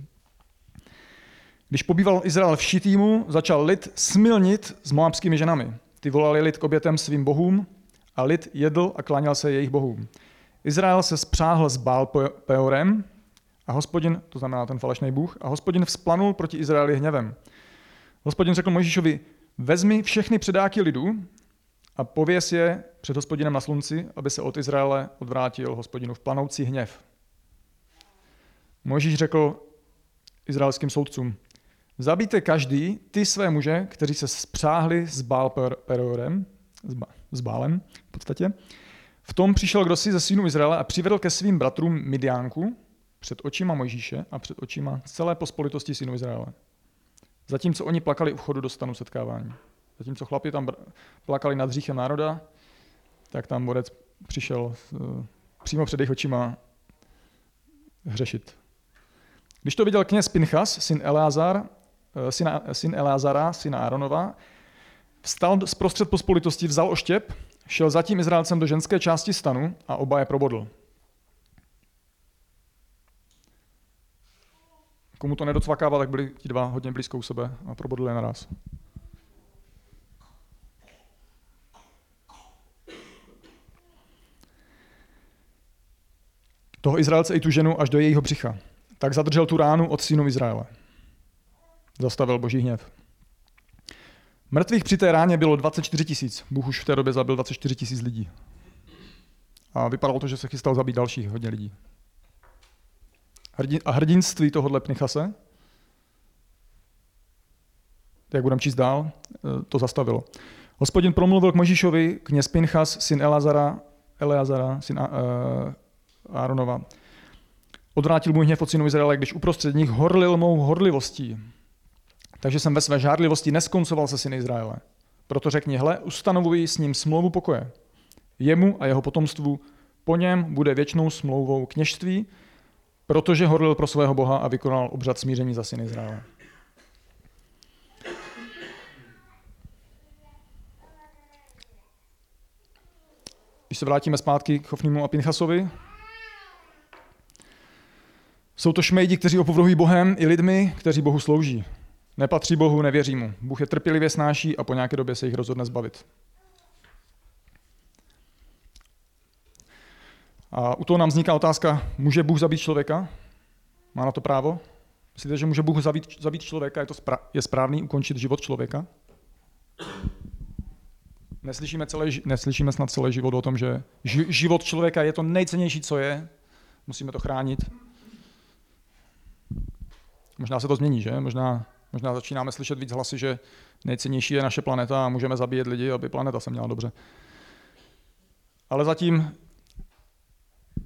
Když pobýval Izrael v Šitýmu, začal lid smilnit s moabskými ženami. Ty volali lid k obětem svým bohům a lid jedl a kláněl se jejich bohům. Izrael se spřáhl s Baal Peorem a hospodin, to znamená ten falešný bůh, a hospodin vzplanul proti Izraeli hněvem. Hospodin řekl Mojžíšovi, vezmi všechny předáky lidu a pověs je před hospodinem na slunci, aby se od Izraele odvrátil hospodinu v planoucí hněv. Možíš řekl izraelským soudcům, zabijte každý ty své muže, kteří se spřáhli s Baal Perorem, s Bálem v podstatě. V tom přišel kdo si ze synů Izraele a přivedl ke svým bratrům Midiánku před očima Mojžíše a před očima celé pospolitosti synů Izraele. Zatímco oni plakali u vchodu do stanu setkávání. Zatímco chlapi tam plakali nad hříchem národa, tak tam borec přišel uh, přímo před jejich očima hřešit. Když to viděl kněz Pinchas, syn, Eleazar, eh, syna, syn Eleazara, syna Aaronova, vstal z prostřed pospolitosti, vzal oštěp, šel zatím Izraelcem do ženské části stanu a oba je probodl. Komu to nedocvakává, tak byli ti dva hodně blízko u sebe a probodli je naraz. Toho Izraelce i tu ženu až do jejího břicha tak zadržel tu ránu od synů Izraele. Zastavil boží hněv. Mrtvých při té ráně bylo 24 tisíc. Bůh už v té době zabil 24 tisíc lidí. A vypadalo to, že se chystal zabít dalších hodně lidí. A hrdinství tohohle Pnichase, jak budeme číst dál, eh, to zastavilo. Hospodin promluvil k Možíšovi, kněz Pinchas, syn Elazara, Eleazara, syn Áronova. Odvrátil můj hněv od synu Izraele, když uprostřed nich horlil mou horlivostí. Takže jsem ve své žádlivosti neskoncoval se syny Izraele. Proto řekni, hle, ustanovuji s ním smlouvu pokoje. Jemu a jeho potomstvu po něm bude věčnou smlouvou kněžství, protože horlil pro svého Boha a vykonal obřad smíření za syny Izraele. Když se vrátíme zpátky k Chofnímu a Pinchasovi, jsou to šmejdi, kteří opovrhují Bohem i lidmi, kteří Bohu slouží. Nepatří Bohu, nevěří mu. Bůh je trpělivě snáší a po nějaké době se jich rozhodne zbavit. A u toho nám vzniká otázka, může Bůh zabít člověka? Má na to právo? Myslíte, že může Bůh zabít, zabít člověka? Je to spra- je správný ukončit život člověka? Neslyšíme, celý, neslyšíme snad celý život o tom, že ži- život člověka je to nejcennější, co je. Musíme to chránit. Možná se to změní, že? Možná, možná začínáme slyšet víc hlasy, že nejcennější je naše planeta a můžeme zabíjet lidi, aby planeta se měla dobře. Ale zatím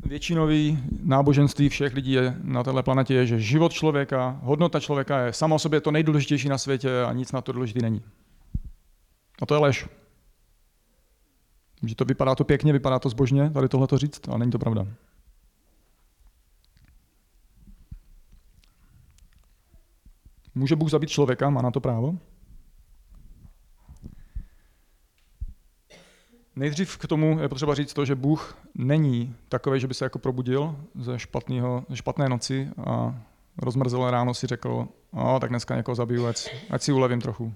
většinový náboženství všech lidí je na této planetě je, že život člověka, hodnota člověka je sama o sobě to nejdůležitější na světě a nic na to důležitý není. A to je lež. Že to vypadá to pěkně, vypadá to zbožně, tady tohle to říct, ale není to pravda. Může Bůh zabít člověka, má na to právo? Nejdřív k tomu je potřeba říct to, že Bůh není takový, že by se jako probudil ze, špatného, ze špatné noci a rozmrzelé ráno si řekl, a tak dneska někoho zabiju, ať, ať si ulevím trochu.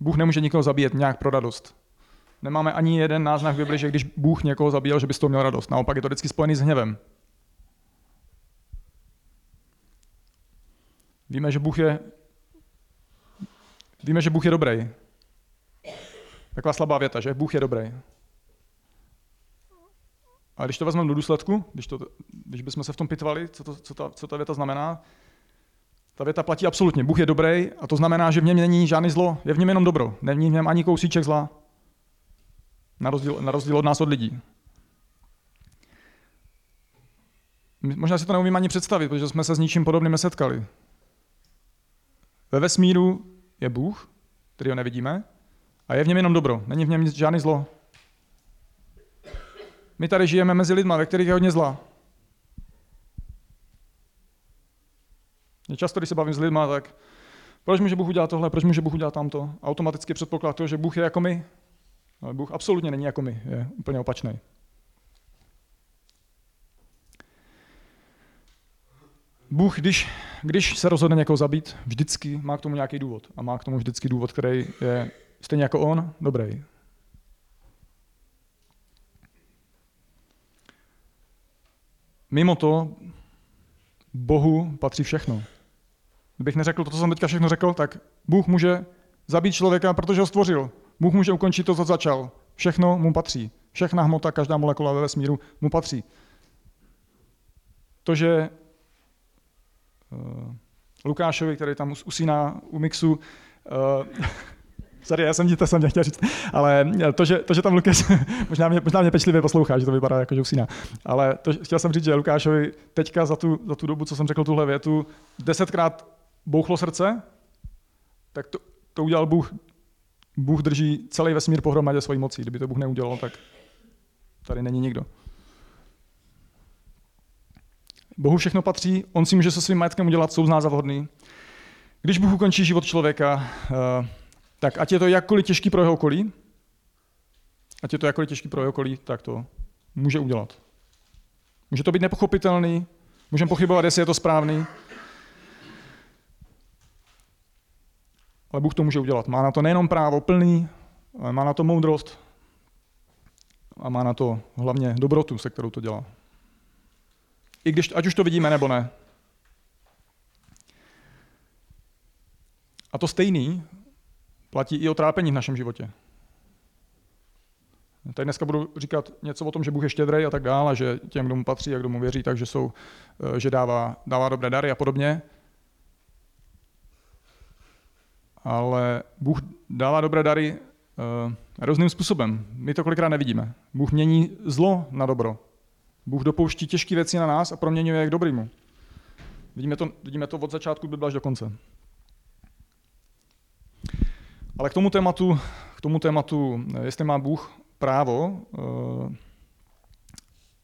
Bůh nemůže nikoho zabíjet nějak pro radost. Nemáme ani jeden náznak v Bibli, že když Bůh někoho zabíjel, že by z toho měl radost. Naopak je to vždycky spojený s hněvem. Víme, že Bůh je Víme, že Bůh je dobrý. Taková slabá věta, že Bůh je dobrý. A když to vezmeme do důsledku, když, to, když bychom se v tom pitvali, co, to, co, ta, co ta věta znamená, ta věta platí absolutně. Bůh je dobrý a to znamená, že v něm není žádný zlo, je v něm jenom dobro. Není v něm ani kousíček zla. Na rozdíl, na rozdíl od nás, od lidí. Možná si to neumím ani představit, protože jsme se s ničím podobným nesetkali. Ve vesmíru je Bůh, který ho nevidíme, a je v něm jenom dobro. Není v něm nic, žádný zlo. My tady žijeme mezi lidma, ve kterých je hodně zla. Mě často, když se bavím s lidma, tak proč může Bůh udělat tohle, proč může Bůh udělat tamto? Automaticky předpoklad to, že Bůh je jako my. Ale Bůh absolutně není jako my, je úplně opačný. Bůh, když, když se rozhodne někoho zabít, vždycky má k tomu nějaký důvod. A má k tomu vždycky důvod, který je stejně jako on, dobrý. Mimo to, Bohu patří všechno. Kdybych neřekl to, co jsem teďka všechno řekl, tak Bůh může zabít člověka, protože ho stvořil. Bůh může ukončit to, co začal. Všechno mu patří. Všechna hmota, každá molekula ve vesmíru mu patří. To, že Lukášovi, který tam usíná u mixu, uh, Sorry, já jsem ti to jsem chtěl říct, ale to, že, to, že tam Lukáš, možná mě, možná mě pečlivě poslouchá, že to vypadá jako, že usíná, ale to, chtěl jsem říct, že Lukášovi teďka za tu, za tu dobu, co jsem řekl tuhle větu, desetkrát bouchlo srdce, tak to, to udělal Bůh. Bůh drží celý vesmír pohromadě svojí mocí. Kdyby to Bůh neudělal, tak tady není nikdo. Bohu všechno patří, on si může se svým majetkem udělat, co uzná za vhodný. Když Bůh ukončí život člověka, eh, tak ať je to jakkoliv těžký pro jeho okolí, ať je to jakkoliv těžký pro jeho okolí, tak to může udělat. Může to být nepochopitelný, můžeme pochybovat, jestli je to správný, ale Bůh to může udělat. Má na to nejenom právo plný, ale má na to moudrost a má na to hlavně dobrotu, se kterou to dělá. I když, ať už to vidíme nebo ne. A to stejný platí i o trápení v našem životě. Tady dneska budu říkat něco o tom, že Bůh je štědrý a tak dále, že těm, kdo mu patří a kdo mu věří, takže jsou, eh, že dává, dává dobré dary a podobně. Ale Bůh dává dobré dary uh, různým způsobem. My to kolikrát nevidíme. Bůh mění zlo na dobro. Bůh dopouští těžké věci na nás a proměňuje je k dobrýmu. Vidíme to, vidíme to od začátku Bible až do konce. Ale k tomu tématu, k tomu tématu jestli má Bůh právo uh,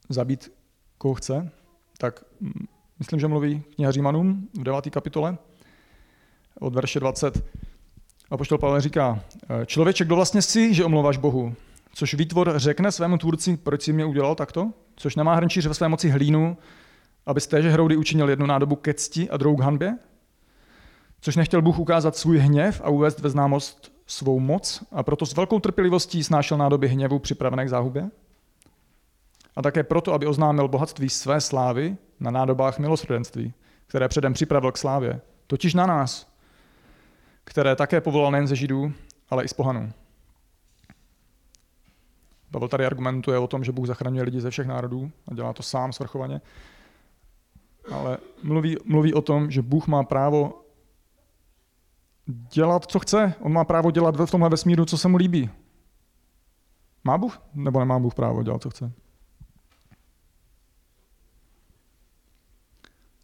zabít koho chce, tak myslím, že mluví kniha Římanům v 9. kapitole od verše 20. A poštol Pavel říká, člověče, kdo vlastně jsi, že omlouváš Bohu? Což výtvor řekne svému tvůrci, proč si mě udělal takto? Což nemá hrnčíř ve své moci hlínu, aby z téže hroudy učinil jednu nádobu ke cti a druhou k hanbě? Což nechtěl Bůh ukázat svůj hněv a uvést ve známost svou moc a proto s velkou trpělivostí snášel nádoby hněvu připravené k záhubě? A také proto, aby oznámil bohatství své slávy na nádobách milosrdenství, které předem připravil k slávě, totiž na nás, které také povolal nejen ze Židů, ale i z pohanů. Pavel tady argumentuje o tom, že Bůh zachraňuje lidi ze všech národů a dělá to sám svrchovaně. Ale mluví, mluví o tom, že Bůh má právo dělat, co chce. On má právo dělat v tomhle vesmíru, co se mu líbí. Má Bůh nebo nemá Bůh právo dělat, co chce?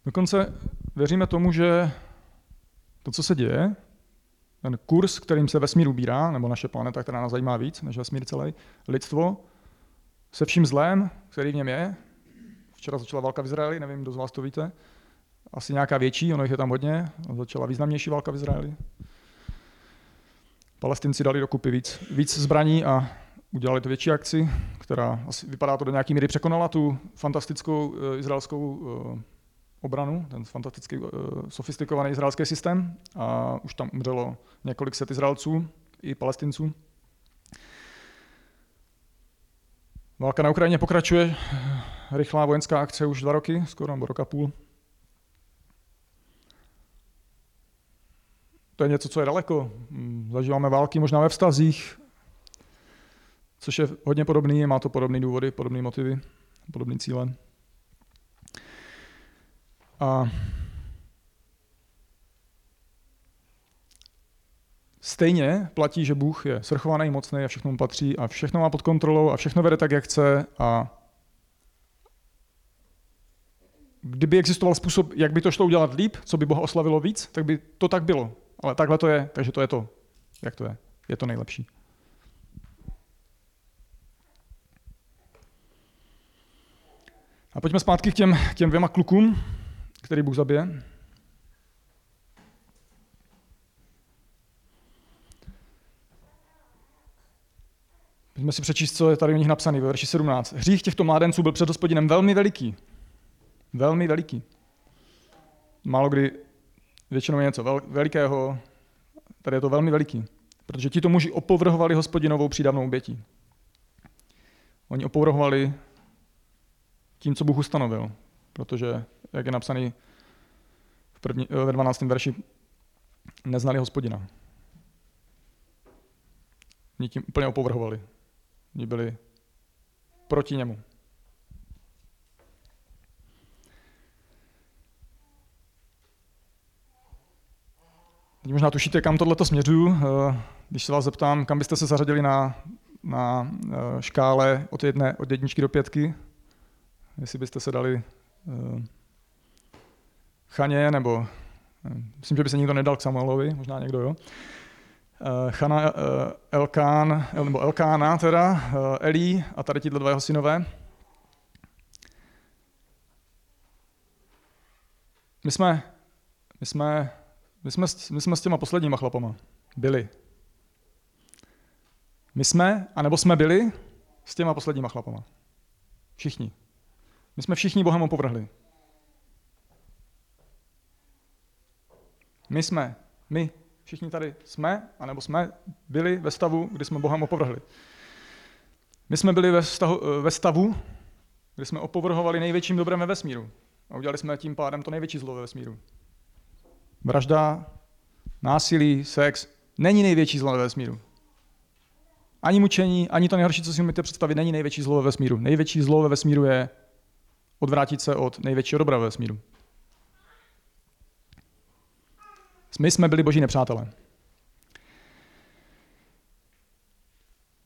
Dokonce věříme tomu, že to, co se děje, ten kurz, kterým se vesmír ubírá, nebo naše planeta, která nás zajímá víc než vesmír celý, lidstvo, se vším zlém, který v něm je. Včera začala válka v Izraeli, nevím, kdo z vás to víte. Asi nějaká větší, ono jich je tam hodně. Začala významnější válka v Izraeli. Palestinci dali dokupy víc, víc zbraní a udělali to větší akci, která asi vypadá to do nějaký míry překonala tu fantastickou uh, izraelskou uh, obranu, ten fantasticky uh, sofistikovaný izraelský systém a už tam umřelo několik set Izraelců i Palestinců. Válka na Ukrajině pokračuje, rychlá vojenská akce už dva roky, skoro nebo roka půl. To je něco, co je daleko. Mm, zažíváme války možná ve vztazích, což je hodně podobný, má to podobné důvody, podobné motivy, podobné cíle. A stejně platí, že Bůh je svrchovaný, mocný a všechno mu patří a všechno má pod kontrolou a všechno vede tak, jak chce a kdyby existoval způsob, jak by to šlo udělat líp, co by Boha oslavilo víc, tak by to tak bylo. Ale takhle to je, takže to je to, jak to je. Je to nejlepší. A pojďme zpátky k těm, k těm dvěma klukům, který Bůh zabije. Pojďme si přečíst, co je tady u nich napsané ve verši 17. Hřích těchto mládenců byl před hospodinem velmi veliký. Velmi veliký. Málo kdy většinou je něco velikého, tady je to velmi veliký. Protože ti to muži opovrhovali hospodinovou přídavnou obětí. Oni opovrhovali tím, co Bůh ustanovil. Protože, jak je napsaný v první, ve 12. verši, neznali hospodina. Oni tím úplně opovrhovali. Oni byli proti němu. Teď možná tušíte, kam tohle směřuju. Eh, když se vás zeptám, kam byste se zařadili na, na eh, škále od, jedné, od jedničky do pětky, jestli byste se dali Chaně, nebo myslím, že by se nikdo nedal k Samuelovi, možná někdo, jo. Uh, Chana, Elkán, nebo Elkána teda, Elí a tady ti dva jeho synové. My jsme, my jsme my jsme, my jsme s těma posledníma chlapama byli. My jsme, anebo jsme byli s těma posledníma chlapama. Všichni. My jsme všichni Bohem opovrhli. My jsme, my, všichni tady jsme, anebo jsme byli ve stavu, kdy jsme Bohem opovrhli. My jsme byli ve, stavu, ve stavu, kdy jsme opovrhovali největším dobrem ve vesmíru. A udělali jsme tím pádem to největší zlo ve vesmíru. Vražda, násilí, sex není největší zlo ve vesmíru. Ani mučení, ani to nejhorší, co si můžete představit, není největší zlo ve vesmíru. Největší zlo ve vesmíru je odvrátit se od největšího dobra ve vesmíru. My jsme byli boží nepřátelé.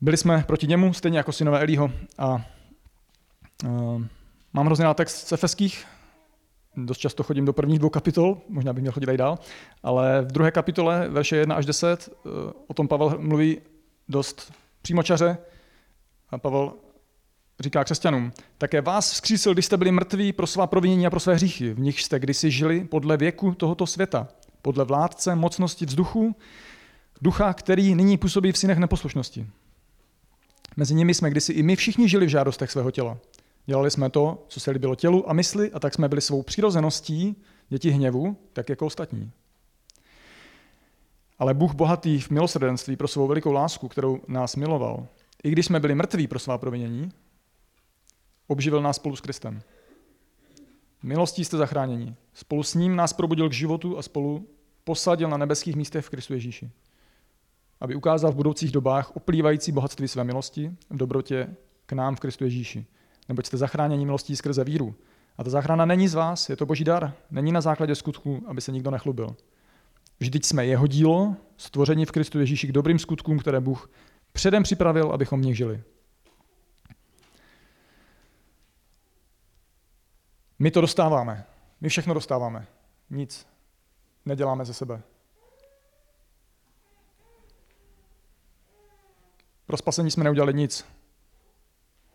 Byli jsme proti němu, stejně jako synové Elího. A uh, mám hrozně rád text z Efeských, dost často chodím do prvních dvou kapitol, možná bych měl chodit i dál, ale v druhé kapitole, verše 1 až 10, eh, o tom Pavel mluví dost přímočaře. A Pavel říká křesťanům, také vás vzkřísil, když jste byli mrtví pro svá provinění a pro své hříchy, v nich jste kdysi žili podle věku tohoto světa, podle vládce mocnosti vzduchu, Ducha, který nyní působí v synech neposlušnosti. Mezi nimi jsme kdysi i my všichni žili v žádostech svého těla. Dělali jsme to, co se líbilo tělu a mysli, a tak jsme byli svou přirozeností děti hněvu, tak jako ostatní. Ale Bůh bohatý v milosrdenství pro svou velikou lásku, kterou nás miloval, i když jsme byli mrtví pro svá provinění, obživil nás spolu s Kristem. Milostí jste zachráněni. Spolu s ním nás probudil k životu a spolu posadil na nebeských místech v Kristu Ježíši. Aby ukázal v budoucích dobách oplývající bohatství své milosti v dobrotě k nám v Kristu Ježíši. Neboť jste zachráněni milostí skrze víru. A ta záchrana není z vás, je to boží dar. Není na základě skutku, aby se nikdo nechlubil. Vždyť jsme jeho dílo, stvoření v Kristu Ježíši k dobrým skutkům, které Bůh předem připravil, abychom v nich žili. My to dostáváme. My všechno dostáváme. Nic neděláme ze sebe. Pro spasení jsme neudělali nic.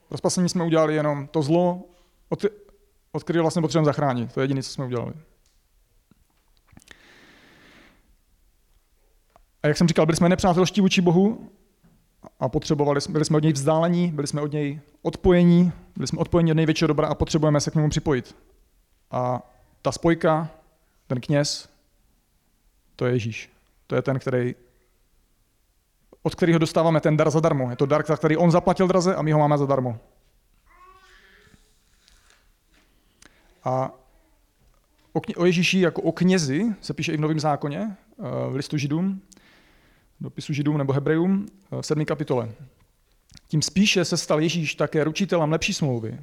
Pro spasení jsme udělali jenom to zlo, od, od kterého vlastně potřebujeme zachránit. To je jediné, co jsme udělali. A jak jsem říkal, byli jsme nepřátelští vůči Bohu a potřebovali, byli jsme od něj vzdálení, byli jsme od něj odpojení, byli jsme odpojeni od největšího dobra a potřebujeme se k němu připojit. A ta spojka, ten kněz, to je Ježíš. To je ten, který, od kterého dostáváme ten dar zadarmo. Je to dar, za který on zaplatil draze a my ho máme zadarmo. A o Ježíši jako o knězi se píše i v Novém zákoně, eh, v listu Židům, dopisu Židům nebo Hebrejům eh, v 7. kapitole. Tím spíše se stal Ježíš také ručitelem lepší smlouvy.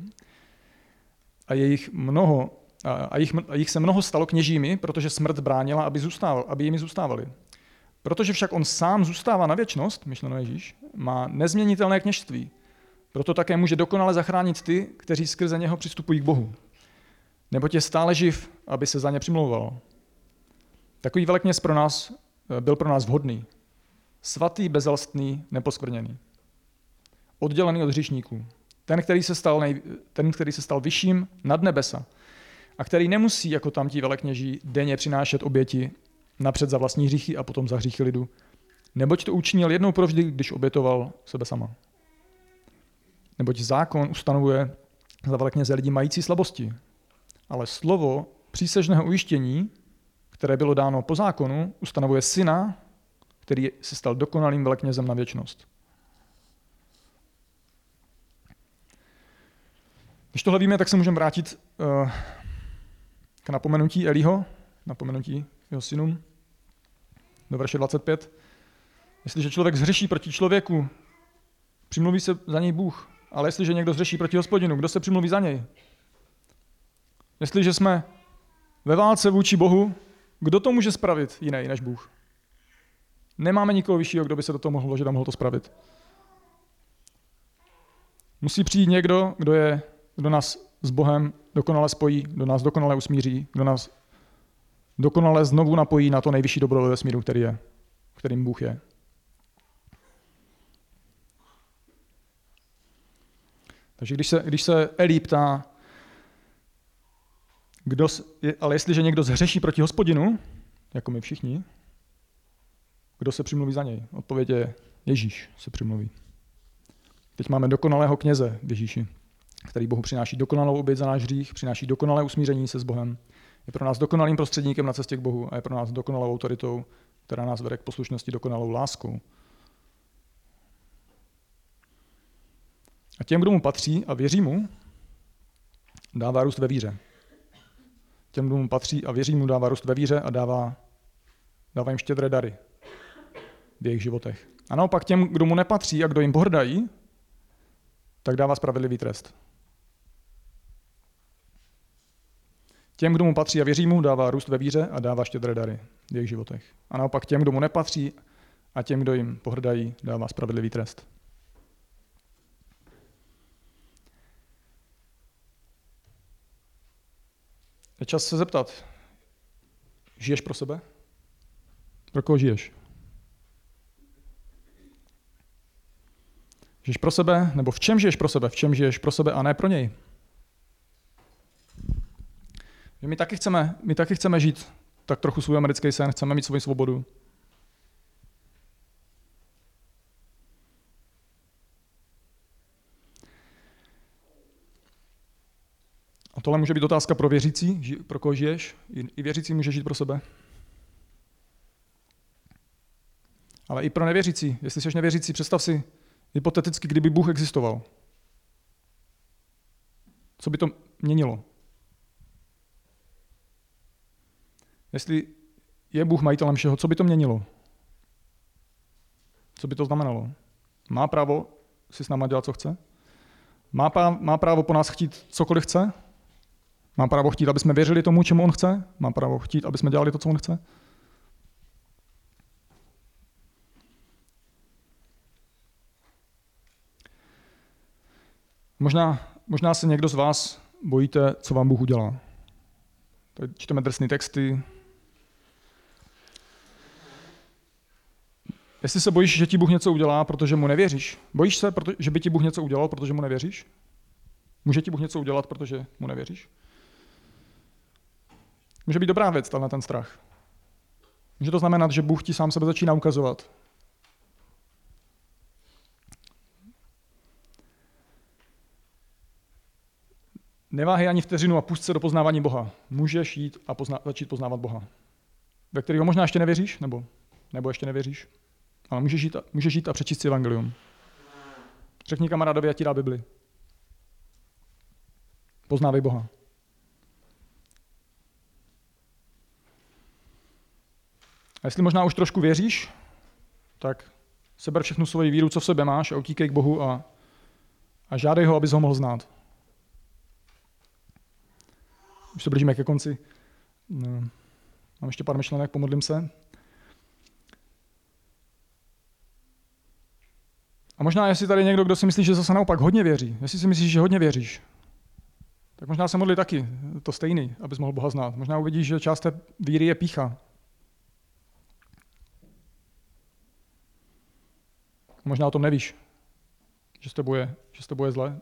A jejich mnoho a jich, a jich se mnoho stalo kněžími, protože smrt bránila, aby, zůstával, aby jimi zůstávali. Protože však on sám zůstává na věčnost, myšleno Ježíš, má nezměnitelné kněžství. Proto také může dokonale zachránit ty, kteří skrze něho přistupují k Bohu. Nebo je stále živ, aby se za ně přimlouval. Takový velekněz pro nás eh, byl pro nás vhodný. Svatý, bezalstný, neposkvrněný. Oddělený od hříšníků. Ten, který se stal, nej, ten, který se stal vyšším nad nebesa a který nemusí, jako tam ti velekněží, denně přinášet oběti napřed za vlastní hříchy a potom za hříchy lidu. Neboť to učinil jednou provždy, když obětoval sebe sama. Neboť zákon ustanovuje za velekněze lidi mající slabosti. Ale slovo přísežného ujištění, které bylo dáno po zákonu, ustanovuje syna, který se stal dokonalým veleknězem na věčnost. Když tohle víme, tak se můžeme vrátit uh, k napomenutí Eliho, napomenutí jeho synům, do verše 25. Jestliže člověk zřeší proti člověku, přimluví se za něj Bůh. Ale jestliže někdo zřeší proti hospodinu, kdo se přimluví za něj? Jestliže jsme ve válce vůči Bohu, kdo to může spravit jiný než Bůh? Nemáme nikoho vyššího, kdo by se do toho mohl vložit a mohl to spravit. Musí přijít někdo, kdo, je, kdo nás s Bohem dokonale spojí, kdo nás dokonale usmíří, kdo nás dokonale znovu napojí na to nejvyšší dobro ve vesmíru, který je, kterým Bůh je. Takže když se, když se Elí ptá, kdo, ale jestliže někdo zhřeší proti hospodinu, jako my všichni, kdo se přimluví za něj? Odpověď je Ježíš se přimluví. Teď máme dokonalého kněze v Ježíši který Bohu přináší dokonalou oběť za náš hřích, přináší dokonalé usmíření se s Bohem, je pro nás dokonalým prostředníkem na cestě k Bohu a je pro nás dokonalou autoritou, která nás vede k poslušnosti dokonalou láskou. A těm, kdo mu patří a věří mu, dává růst ve víře. Těm, kdo mu patří a věří mu, dává růst ve víře a dává, dává jim štědré dary v jejich životech. A naopak těm, kdo mu nepatří a kdo jim pohrdají, tak dává spravedlivý trest. Těm, kdo mu patří a věří mu, dává růst ve víře a dává štědré dary v jejich životech. A naopak těm, kdo mu nepatří a těm, kdo jim pohrdají, dává spravedlivý trest. Je čas se zeptat, žiješ pro sebe? Pro koho žiješ? Žiješ pro sebe, nebo v čem žiješ pro sebe, v čem žiješ pro sebe a ne pro něj. My taky chceme, my taky chceme žít tak trochu svůj americký sen, chceme mít svoji svobodu. A tohle může být otázka pro věřící, pro koho žiješ. I věřící může žít pro sebe. Ale i pro nevěřící. Jestli jsi nevěřící, představ si, hypoteticky, kdyby Bůh existoval. Co by to měnilo? Jestli je Bůh majitelem všeho, co by to měnilo? Co by to znamenalo? Má právo si s náma dělat, co chce? Má, práv, má právo po nás chtít cokoliv chce? Má právo chtít, aby jsme věřili tomu, čemu on chce? Má právo chtít, aby jsme dělali to, co on chce? Možná, možná se někdo z vás bojíte, co vám Bůh udělá. Tady čteme drsné texty. Jestli se bojíš, že ti Bůh něco udělá, protože mu nevěříš, bojíš se, že by ti Bůh něco udělal, protože mu nevěříš? Může ti Bůh něco udělat, protože mu nevěříš? Může být dobrá věc, na ten strach. Může to znamenat, že Bůh ti sám sebe začíná ukazovat. Neváhej ani vteřinu a pust se do poznávání Boha. Můžeš jít a pozna- začít poznávat Boha. Ve kterého možná ještě nevěříš, nebo, nebo ještě nevěříš, ale můžeš jít, a, můžeš jít a přečíst si evangelium. Řekni kamarádovi, ať ti dá Bibli. Poznávej Boha. A jestli možná už trošku věříš, tak seber všechnu svoji víru, co v sobě máš a utíkej k Bohu a, a žádej ho, abys ho mohl znát. Už se blížíme ke konci. No, mám ještě pár myšlenek, pomodlím se. A možná, jestli tady někdo, kdo si myslí, že zase naopak hodně věří, jestli si myslíš, že hodně věříš, tak možná se modli taky to stejný, abys mohl Boha znát. Možná uvidíš, že část té víry je pícha. Možná o tom nevíš, že s tebou je, že s tebou je zle,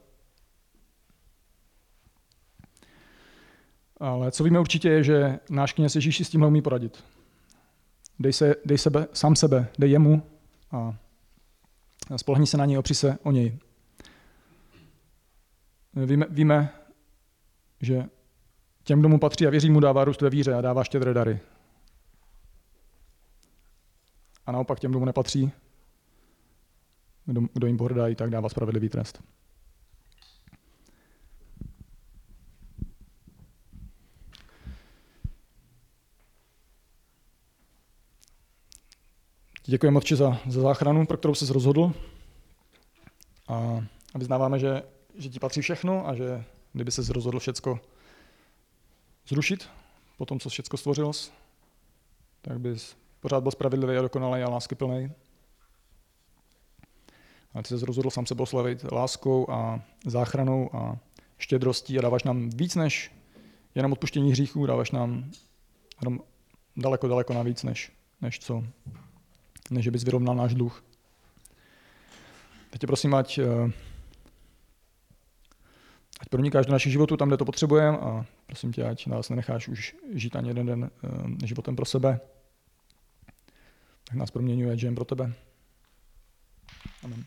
Ale co víme určitě je, že náš kněz Ježíš si s tímhle umí poradit. Dej, se, dej sebe, sám sebe, dej jemu a spolehni se na něj, opři se o něj. Víme, víme, že těm, kdo mu patří a věří mu, dává růst ve víře a dává štědré dary. A naopak těm, kdo mu nepatří, kdo, kdo jim pohrdá, tak dává spravedlivý trest. Děkujeme, Otče, za, za záchranu, pro kterou jsi rozhodl. A, vyznáváme, že, že ti patří všechno a že kdyby se rozhodl všecko zrušit po tom, co všecko stvořil, tak bys pořád byl spravedlivý a dokonalý a láskyplný. A ty se rozhodl sám se oslavit láskou a záchranou a štědrostí a dáváš nám víc než jenom odpuštění hříchů, dáváš nám daleko, daleko navíc, než, než co než bys vyrovnal náš dluh. Teď prosím, ať, eh, ať pronikáš do našich životů tam, kde to potřebujeme a prosím tě, ať nás nenecháš už žít ani jeden den eh, životem pro sebe. Tak nás proměňuje, žijeme pro tebe. Amen.